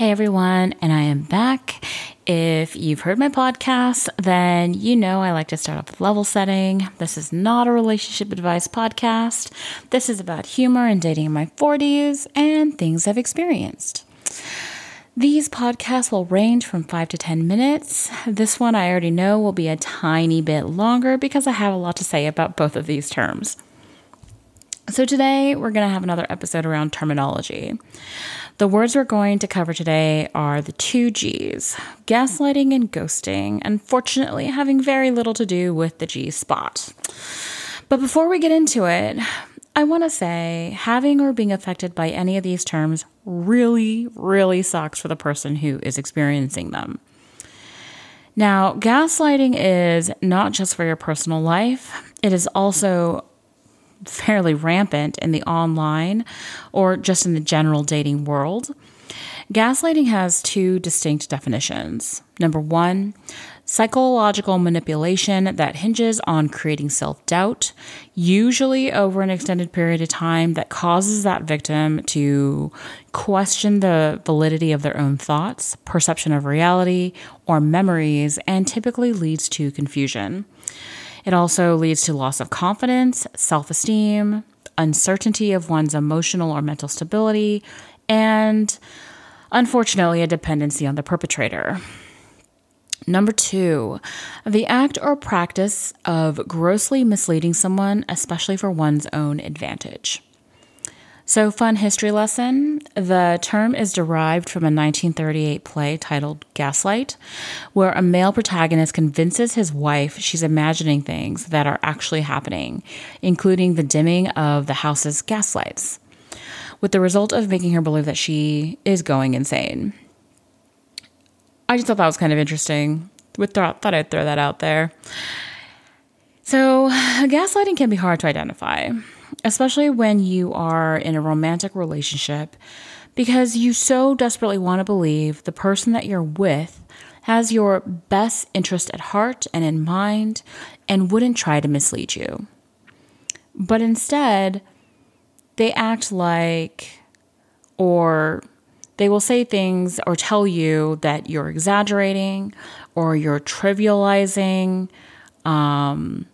Hey everyone, and I am back. If you've heard my podcast, then you know I like to start off with level setting. This is not a relationship advice podcast. This is about humor and dating in my 40s and things I've experienced. These podcasts will range from 5 to 10 minutes. This one I already know will be a tiny bit longer because I have a lot to say about both of these terms. So, today we're going to have another episode around terminology. The words we're going to cover today are the two G's gaslighting and ghosting, unfortunately, having very little to do with the G spot. But before we get into it, I want to say having or being affected by any of these terms really, really sucks for the person who is experiencing them. Now, gaslighting is not just for your personal life, it is also fairly rampant in the online or just in the general dating world. Gaslighting has two distinct definitions. Number one, psychological manipulation that hinges on creating self doubt, usually over an extended period of time, that causes that victim to question the validity of their own thoughts, perception of reality, or memories, and typically leads to confusion. It also leads to loss of confidence, self esteem, uncertainty of one's emotional or mental stability, and unfortunately, a dependency on the perpetrator. Number two, the act or practice of grossly misleading someone, especially for one's own advantage. So, fun history lesson. The term is derived from a 1938 play titled Gaslight, where a male protagonist convinces his wife she's imagining things that are actually happening, including the dimming of the house's gaslights, with the result of making her believe that she is going insane. I just thought that was kind of interesting. Thought I'd throw that out there. So, gaslighting can be hard to identify especially when you are in a romantic relationship, because you so desperately want to believe the person that you're with has your best interest at heart and in mind and wouldn't try to mislead you. But instead, they act like, or they will say things or tell you that you're exaggerating or you're trivializing. Um,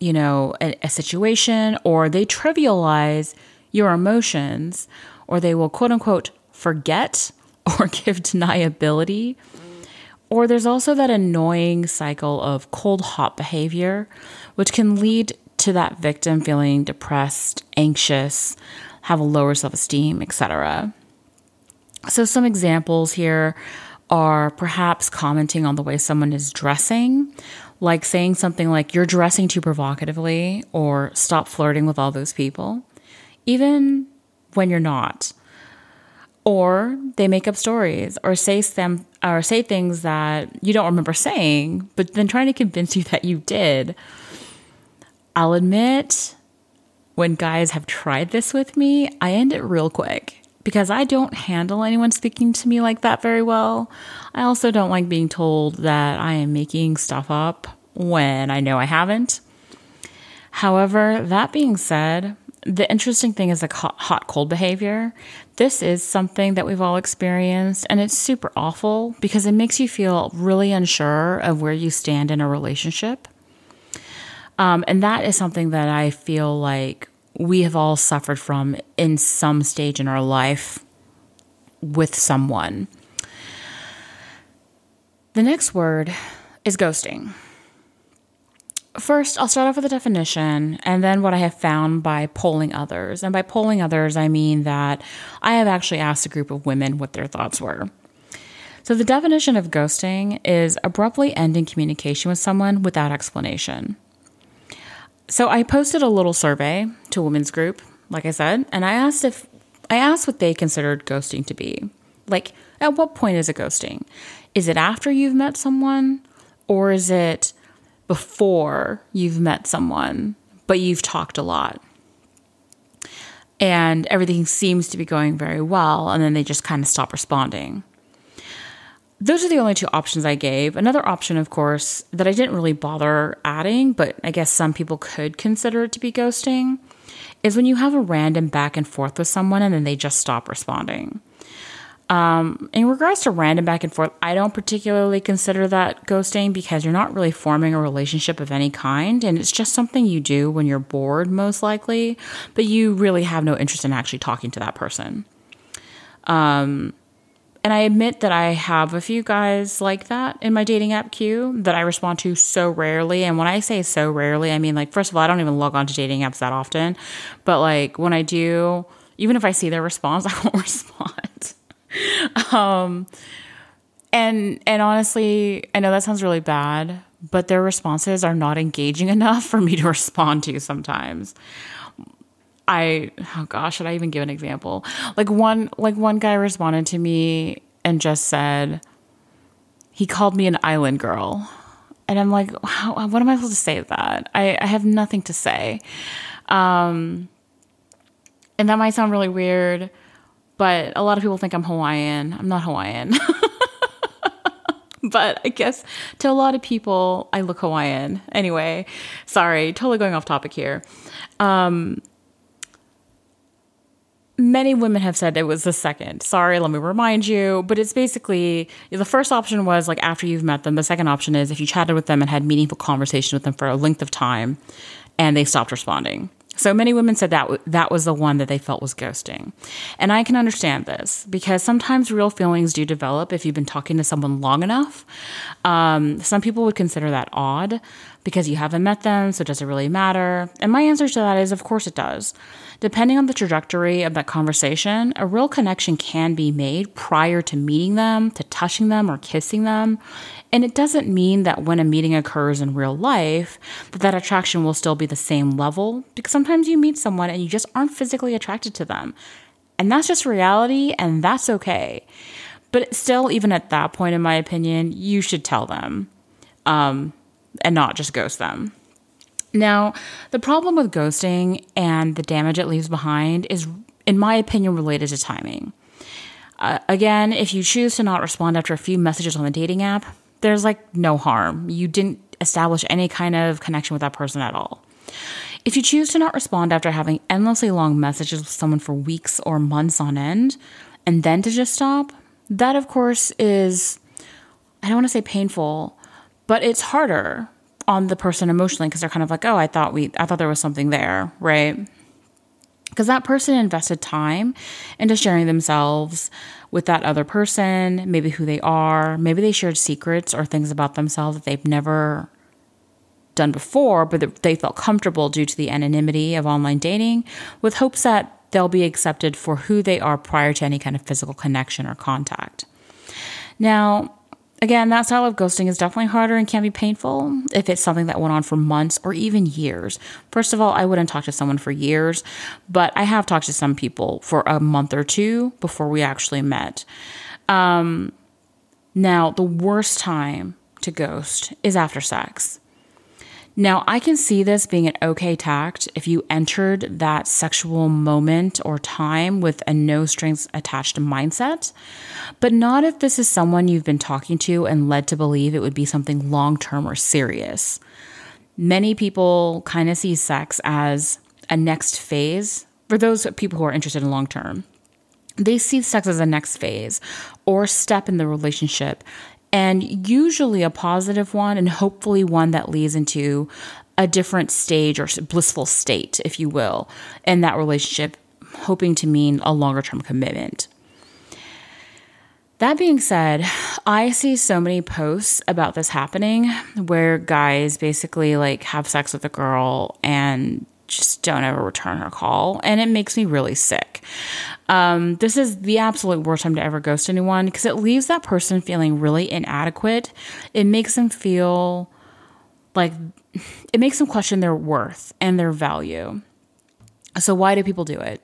you know, a, a situation or they trivialize your emotions or they will quote unquote forget or give deniability. Or there's also that annoying cycle of cold hot behavior, which can lead to that victim feeling depressed, anxious, have a lower self esteem, etc. So, some examples here are perhaps commenting on the way someone is dressing like saying something like, you're dressing too provocatively, or stop flirting with all those people, even when you're not. Or they make up stories or say them or say things that you don't remember saying, but then trying to convince you that you did. I'll admit, when guys have tried this with me, I end it real quick because I don't handle anyone speaking to me like that very well. I also don't like being told that I am making stuff up when I know I haven't. However, that being said, the interesting thing is the hot cold behavior. This is something that we've all experienced, and it's super awful because it makes you feel really unsure of where you stand in a relationship. Um, and that is something that I feel like we have all suffered from in some stage in our life with someone. The next word is ghosting. First, I'll start off with a definition and then what I have found by polling others. And by polling others, I mean that I have actually asked a group of women what their thoughts were. So, the definition of ghosting is abruptly ending communication with someone without explanation. So I posted a little survey to women's group, like I said, and I asked if I asked what they considered ghosting to be. Like, at what point is it ghosting? Is it after you've met someone, or is it before you've met someone, but you've talked a lot? And everything seems to be going very well, and then they just kind of stop responding those are the only two options I gave. Another option, of course, that I didn't really bother adding, but I guess some people could consider it to be ghosting, is when you have a random back and forth with someone and then they just stop responding. Um, in regards to random back and forth, I don't particularly consider that ghosting because you're not really forming a relationship of any kind. And it's just something you do when you're bored, most likely, but you really have no interest in actually talking to that person. Um, and I admit that I have a few guys like that in my dating app queue that I respond to so rarely. And when I say so rarely, I mean, like, first of all, I don't even log on to dating apps that often. But, like, when I do, even if I see their response, I won't respond. um, and and honestly, I know that sounds really bad, but their responses are not engaging enough for me to respond to sometimes. I oh gosh, should I even give an example? Like one like one guy responded to me and just said he called me an island girl. And I'm like, how, what am I supposed to say to that? I, I have nothing to say. Um, and that might sound really weird, but a lot of people think I'm Hawaiian. I'm not Hawaiian. but I guess to a lot of people, I look Hawaiian. Anyway, sorry, totally going off topic here. Um, many women have said it was the second. Sorry, let me remind you. But it's basically the first option was like after you've met them. The second option is if you chatted with them and had meaningful conversation with them for a length of time and they stopped responding. So many women said that that was the one that they felt was ghosting. And I can understand this because sometimes real feelings do develop if you've been talking to someone long enough. Um, some people would consider that odd because you haven't met them, so does it really matter? And my answer to that is, of course it does. Depending on the trajectory of that conversation, a real connection can be made prior to meeting them, to touching them, or kissing them. And it doesn't mean that when a meeting occurs in real life, that that attraction will still be the same level, because sometimes you meet someone and you just aren't physically attracted to them. And that's just reality, and that's okay. But still, even at that point, in my opinion, you should tell them um, and not just ghost them. Now, the problem with ghosting and the damage it leaves behind is, in my opinion, related to timing. Uh, again, if you choose to not respond after a few messages on the dating app, there's like no harm. You didn't establish any kind of connection with that person at all. If you choose to not respond after having endlessly long messages with someone for weeks or months on end, and then to just stop, that of course is, I don't want to say painful, but it's harder on the person emotionally because they're kind of like, oh, I thought we, I thought there was something there, right? Because that person invested time into sharing themselves with that other person, maybe who they are, maybe they shared secrets or things about themselves that they've never done before, but they felt comfortable due to the anonymity of online dating with hopes that they'll be accepted for who they are prior to any kind of physical connection or contact. Now, Again, that style of ghosting is definitely harder and can be painful if it's something that went on for months or even years. First of all, I wouldn't talk to someone for years, but I have talked to some people for a month or two before we actually met. Um, now, the worst time to ghost is after sex. Now, I can see this being an okay tact if you entered that sexual moment or time with a no strings attached mindset, but not if this is someone you've been talking to and led to believe it would be something long term or serious. Many people kind of see sex as a next phase for those people who are interested in long term. They see sex as a next phase or step in the relationship and usually a positive one, and hopefully one that leads into a different stage or blissful state, if you will, in that relationship, hoping to mean a longer term commitment. That being said, I see so many posts about this happening where guys basically like have sex with a girl and just don't ever return her call. And it makes me really sick. Um, this is the absolute worst time to ever ghost anyone because it leaves that person feeling really inadequate. It makes them feel like it makes them question their worth and their value. So, why do people do it?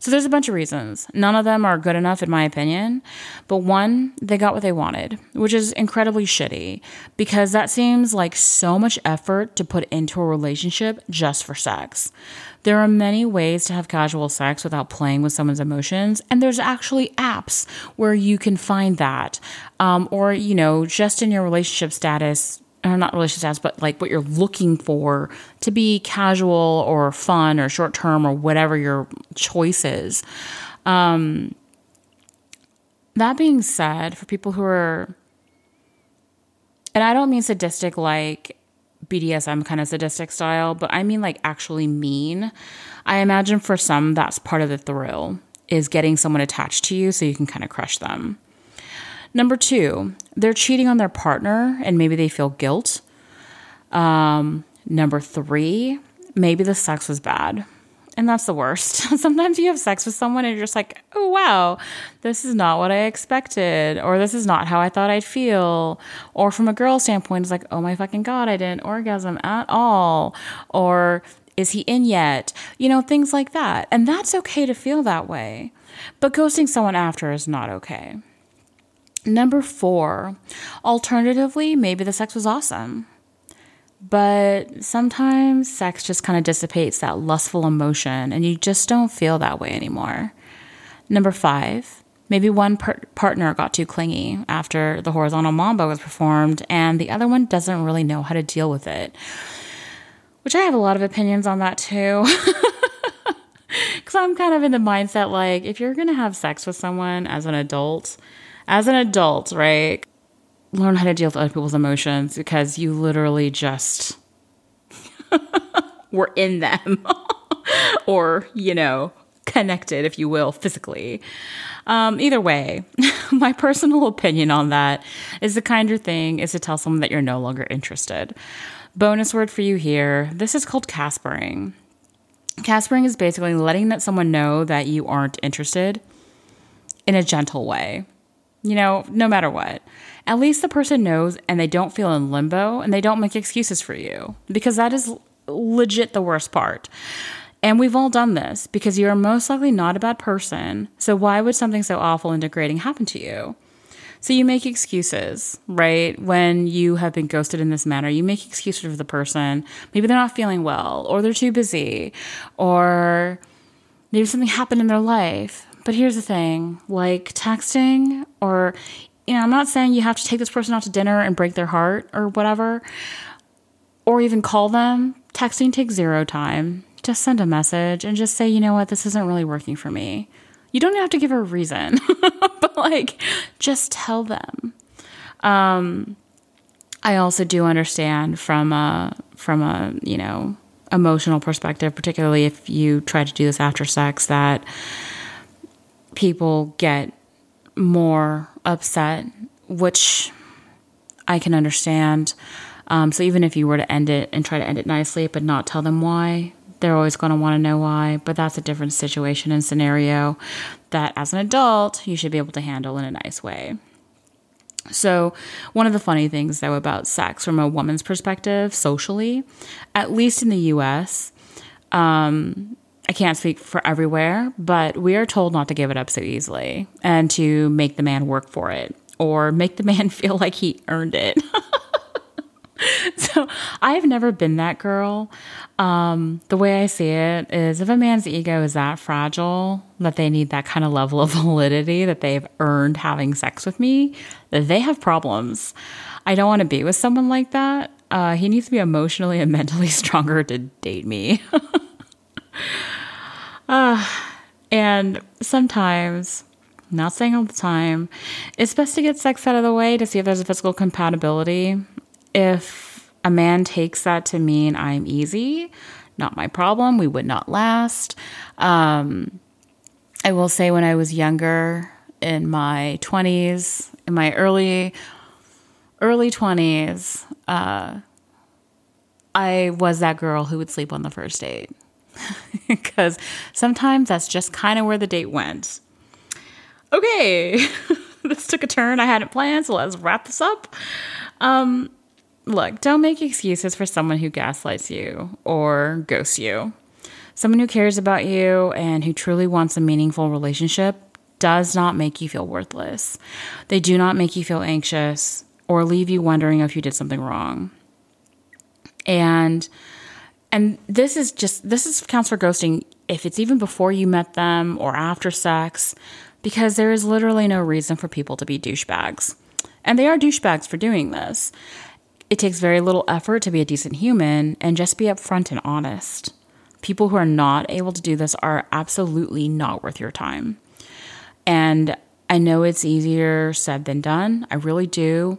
So there's a bunch of reasons. None of them are good enough, in my opinion. But one, they got what they wanted, which is incredibly shitty because that seems like so much effort to put into a relationship just for sex. There are many ways to have casual sex without playing with someone's emotions, and there's actually apps where you can find that. Um, or, you know, just in your relationship status, or not relationship status, but like what you're looking for to be casual or fun or short term or whatever your choice is. Um, that being said, for people who are, and I don't mean sadistic like BDSM kind of sadistic style, but I mean like actually mean. I imagine for some, that's part of the thrill is getting someone attached to you so you can kind of crush them. Number two, they're cheating on their partner and maybe they feel guilt. Um, number three, maybe the sex was bad. And that's the worst. Sometimes you have sex with someone and you're just like, oh, wow, this is not what I expected, or this is not how I thought I'd feel. Or from a girl standpoint, it's like, oh my fucking God, I didn't orgasm at all. Or is he in yet? You know, things like that. And that's okay to feel that way. But ghosting someone after is not okay. Number four, alternatively, maybe the sex was awesome. But sometimes sex just kind of dissipates that lustful emotion and you just don't feel that way anymore. Number five, maybe one per- partner got too clingy after the horizontal mambo was performed and the other one doesn't really know how to deal with it. Which I have a lot of opinions on that too. Because I'm kind of in the mindset like, if you're going to have sex with someone as an adult, as an adult, right? Learn how to deal with other people's emotions because you literally just were in them or, you know, connected, if you will, physically. Um, either way, my personal opinion on that is the kinder thing is to tell someone that you're no longer interested. Bonus word for you here this is called caspering. Caspering is basically letting that someone know that you aren't interested in a gentle way you know, no matter what. At least the person knows and they don't feel in limbo and they don't make excuses for you because that is legit the worst part. And we've all done this because you are most likely not a bad person. So why would something so awful and degrading happen to you? So you make excuses, right? When you have been ghosted in this manner, you make excuses for the person. Maybe they're not feeling well, or they're too busy, or maybe something happened in their life. But here's the thing like texting, or, you know, I'm not saying you have to take this person out to dinner and break their heart or whatever, or even call them. Texting takes zero time. Just send a message and just say, you know what, this isn't really working for me. You don't have to give a reason, but like, just tell them. Um, I also do understand from a from a you know emotional perspective, particularly if you try to do this after sex, that people get more upset, which I can understand. Um, so even if you were to end it and try to end it nicely, but not tell them why, they're always going to want to know why. But that's a different situation and scenario that, as an adult, you should be able to handle in a nice way. So, one of the funny things, though, about sex from a woman's perspective, socially, at least in the US, um, I can't speak for everywhere, but we are told not to give it up so easily and to make the man work for it or make the man feel like he earned it. so I've never been that girl. Um, the way I see it is if a man's ego is that fragile that they need that kind of level of validity that they've earned having sex with me, they have problems. I don't want to be with someone like that. Uh, he needs to be emotionally and mentally stronger to date me. Uh, and sometimes, not saying all the time, it's best to get sex out of the way to see if there's a physical compatibility. If a man takes that to mean I'm easy, not my problem, we would not last. Um, I will say when I was younger, in my 20s, in my early early 20s, uh, I was that girl who would sleep on the first date because sometimes that's just kind of where the date went. Okay, this took a turn I hadn't planned, so let's wrap this up. Um, look, don't make excuses for someone who gaslights you or ghosts you. Someone who cares about you and who truly wants a meaningful relationship does not make you feel worthless. They do not make you feel anxious or leave you wondering if you did something wrong. And and this is just this is counts for ghosting if it's even before you met them or after sex, because there is literally no reason for people to be douchebags. And they are douchebags for doing this. It takes very little effort to be a decent human and just be upfront and honest. People who are not able to do this are absolutely not worth your time. And I know it's easier said than done. I really do.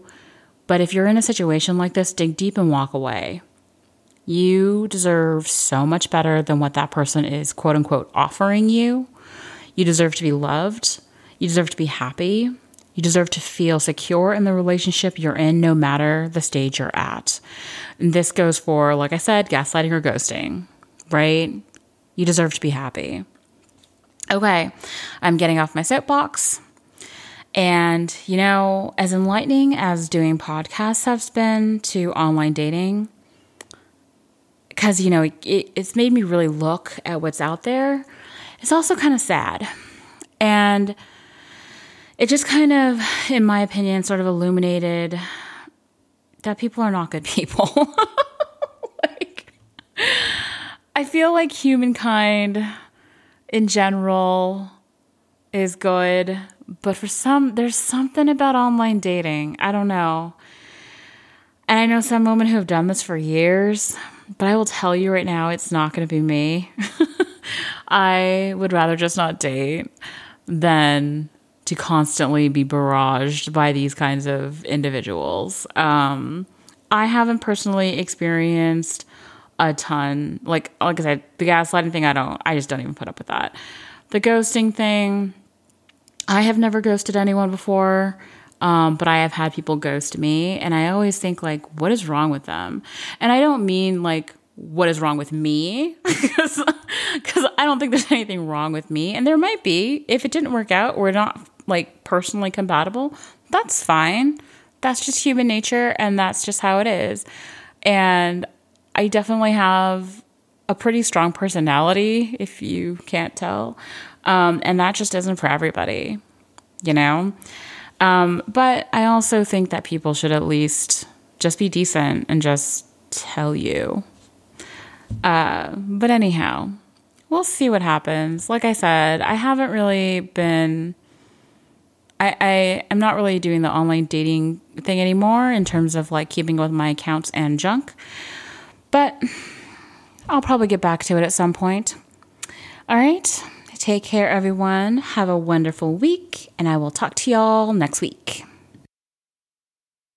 But if you're in a situation like this, dig deep and walk away. You deserve so much better than what that person is, quote unquote, offering you. You deserve to be loved. You deserve to be happy. You deserve to feel secure in the relationship you're in, no matter the stage you're at. And this goes for, like I said, gaslighting or ghosting, right? You deserve to be happy. Okay, I'm getting off my soapbox. And, you know, as enlightening as doing podcasts has been to online dating, because, you know, it, it's made me really look at what's out there, it's also kind of sad. And it just kind of, in my opinion, sort of illuminated that people are not good people. like, I feel like humankind in general is good, but for some, there's something about online dating. I don't know. And I know some women who have done this for years, but I will tell you right now, it's not going to be me. I would rather just not date than to constantly be barraged by these kinds of individuals. Um, I haven't personally experienced a ton. Like like I said, the gaslighting thing, I don't. I just don't even put up with that. The ghosting thing, I have never ghosted anyone before. Um, but I have had people ghost me, and I always think like, what is wrong with them? And I don't mean like what is wrong with me because I don't think there's anything wrong with me, and there might be if it didn't work out. We're not like personally compatible. That's fine. That's just human nature, and that's just how it is. And I definitely have a pretty strong personality, if you can't tell. Um, and that just isn't for everybody, you know? Um, but I also think that people should at least just be decent and just tell you. Uh, but anyhow, we'll see what happens. Like I said, I haven't really been. I, I am not really doing the online dating thing anymore in terms of like keeping with my accounts and junk. But I'll probably get back to it at some point. All right. Take care, everyone. Have a wonderful week, and I will talk to y'all next week.